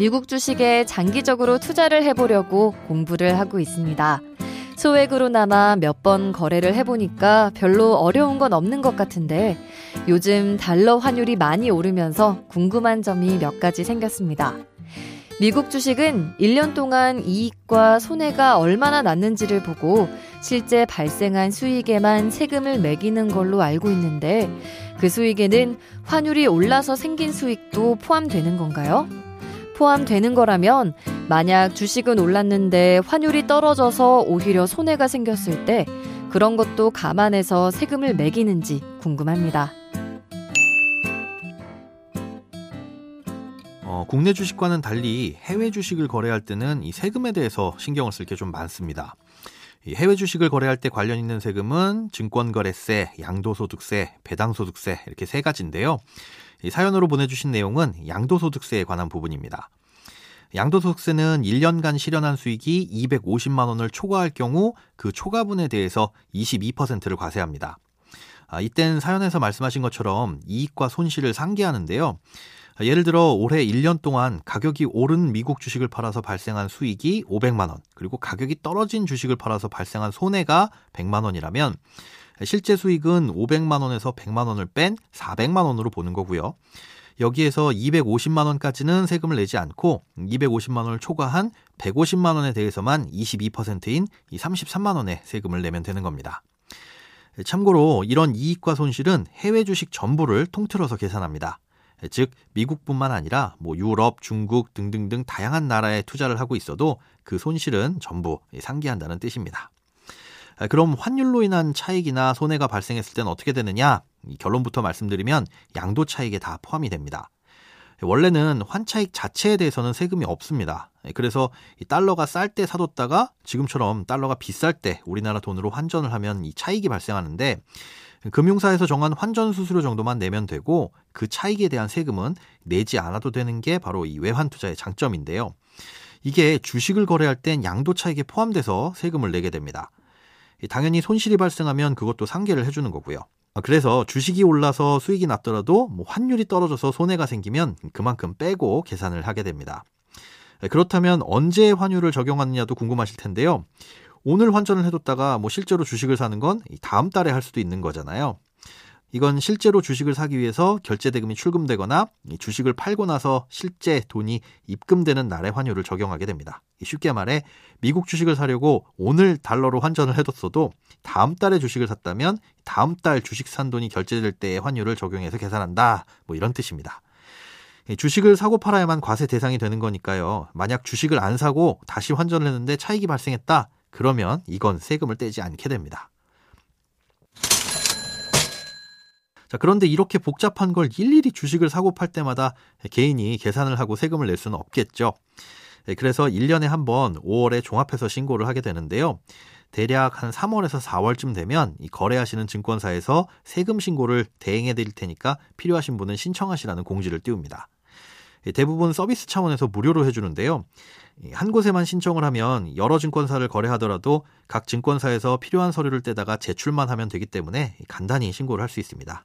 미국 주식에 장기적으로 투자를 해보려고 공부를 하고 있습니다. 소액으로나마 몇 번 거래를 해보니까 별로 어려운 건 없는 것 같은데 요즘 달러 환율이 많이 오르면서 궁금한 점이 몇 가지 생겼습니다. 미국 주식은 1년 동안 이익과 손해가 얼마나 났는지를 보고 실제 발생한 수익에만 세금을 매기는 걸로 알고 있는데 그 수익에는 환율이 올라서 생긴 수익도 포함되는 건가요? 포함되는 거라면 만약 주식은 올랐는데 환율이 떨어져서 오히려 손해가 생겼을 때 그런 것도 감안해서 세금을 매기는지 궁금합니다. 어, 국내 주식과는 달리 해외 주식을 거래할 때는 이 세금에 대해서 신경을 쓸 게 좀 많습니다. 이 해외 주식을 거래할 때 관련 있는 세금은 증권거래세, 양도소득세, 배당소득세 이렇게 세 가지인데요. 사연으로 보내주신 내용은 양도소득세에 관한 부분입니다. 양도소득세는 1년간 실현한 수익이 250만 원을 초과할 경우 그 초과분에 대해서 22%를 과세합니다. 아, 이땐 사연에서 말씀하신 것처럼 이익과 손실을 상계하는데요. 예를 들어 올해 1년 동안 가격이 오른 미국 주식을 팔아서 발생한 수익이 500만 원, 그리고 가격이 떨어진 주식을 팔아서 발생한 손해가 100만 원이라면 실제 수익은 500만 원에서 100만 원을 뺀 400만 원으로 보는 거고요. 여기에서 250만 원까지는 세금을 내지 않고 250만 원을 초과한 150만 원에 대해서만 22%인 이 33만 원의 세금을 내면 되는 겁니다. 참고로 이런 이익과 손실은 해외 주식 전부를 통틀어서 계산합니다. 즉 미국뿐만 아니라 뭐 유럽, 중국 등등등 다양한 나라에 투자를 하고 있어도 그 손실은 전부 상기한다는 뜻입니다. 아, 그럼 환율로 인한 차익이나 손해가 발생했을 때는 어떻게 되느냐? 결론부터 말씀드리면 양도 차익에 다 포함이 됩니다. 원래는 환차익 자체에 대해서는 세금이 없습니다. 그래서 달러가 쌀 때 사뒀다가 지금처럼 달러가 비쌀 때 우리나라 돈으로 환전을 하면 이 차익이 발생하는데 금융사에서 정한 환전 수수료 정도만 내면 되고 그 차익에 대한 세금은 내지 않아도 되는 게 바로 이 외환 투자의 장점인데요. 이게 주식을 거래할 땐 양도 차익에 포함돼서 세금을 내게 됩니다. 당연히 손실이 발생하면 그것도 상계를 해주는 거고요. 아, 그래서 주식이 올라서 수익이 났더라도 뭐 환율이 떨어져서 손해가 생기면 그만큼 빼고 계산을 하게 됩니다. 그렇다면 언제 환율을 적용하느냐도 궁금하실 텐데요. 오늘 환전을 해뒀다가 뭐 실제로 주식을 사는 건 다음 달에 할 수도 있는 거잖아요. 이건 실제로 주식을 사기 위해서 결제 대금이 출금되거나 주식을 팔고 나서 실제 돈이 입금되는 날의 환율을 적용하게 됩니다. 쉽게 말해 미국 주식을 사려고 오늘 달러로 환전을 해뒀어도 다음 달에 주식을 샀다면 다음 달 주식 산 돈이 결제될 때의 환율을 적용해서 계산한다. 뭐 이런 뜻입니다. 주식을 사고 팔아야만 과세 대상이 되는 거니까요. 만약 주식을 안 사고 다시 환전을 했는데 차익이 발생했다. 그러면 이건 세금을 떼지 않게 됩니다. 자, 그런데 이렇게 복잡한 걸 일일이 주식을 사고 팔 때마다 개인이 계산을 하고 세금을 낼 수는 없겠죠. 네, 그래서 1년에 한 번 5월에 종합해서 신고를 하게 되는데요. 대략 한 3월에서 4월쯤 되면 이 거래하시는 증권사에서 세금 신고를 대행해 드릴 테니까 필요하신 분은 신청하시라는 공지를 띄웁니다. 대부분 서비스 차원에서 무료로 해주는데요. 한 곳에만 신청을 하면 여러 증권사를 거래하더라도 각 증권사에서 필요한 서류를 떼다가 제출만 하면 되기 때문에 간단히 신고를 할 수 있습니다.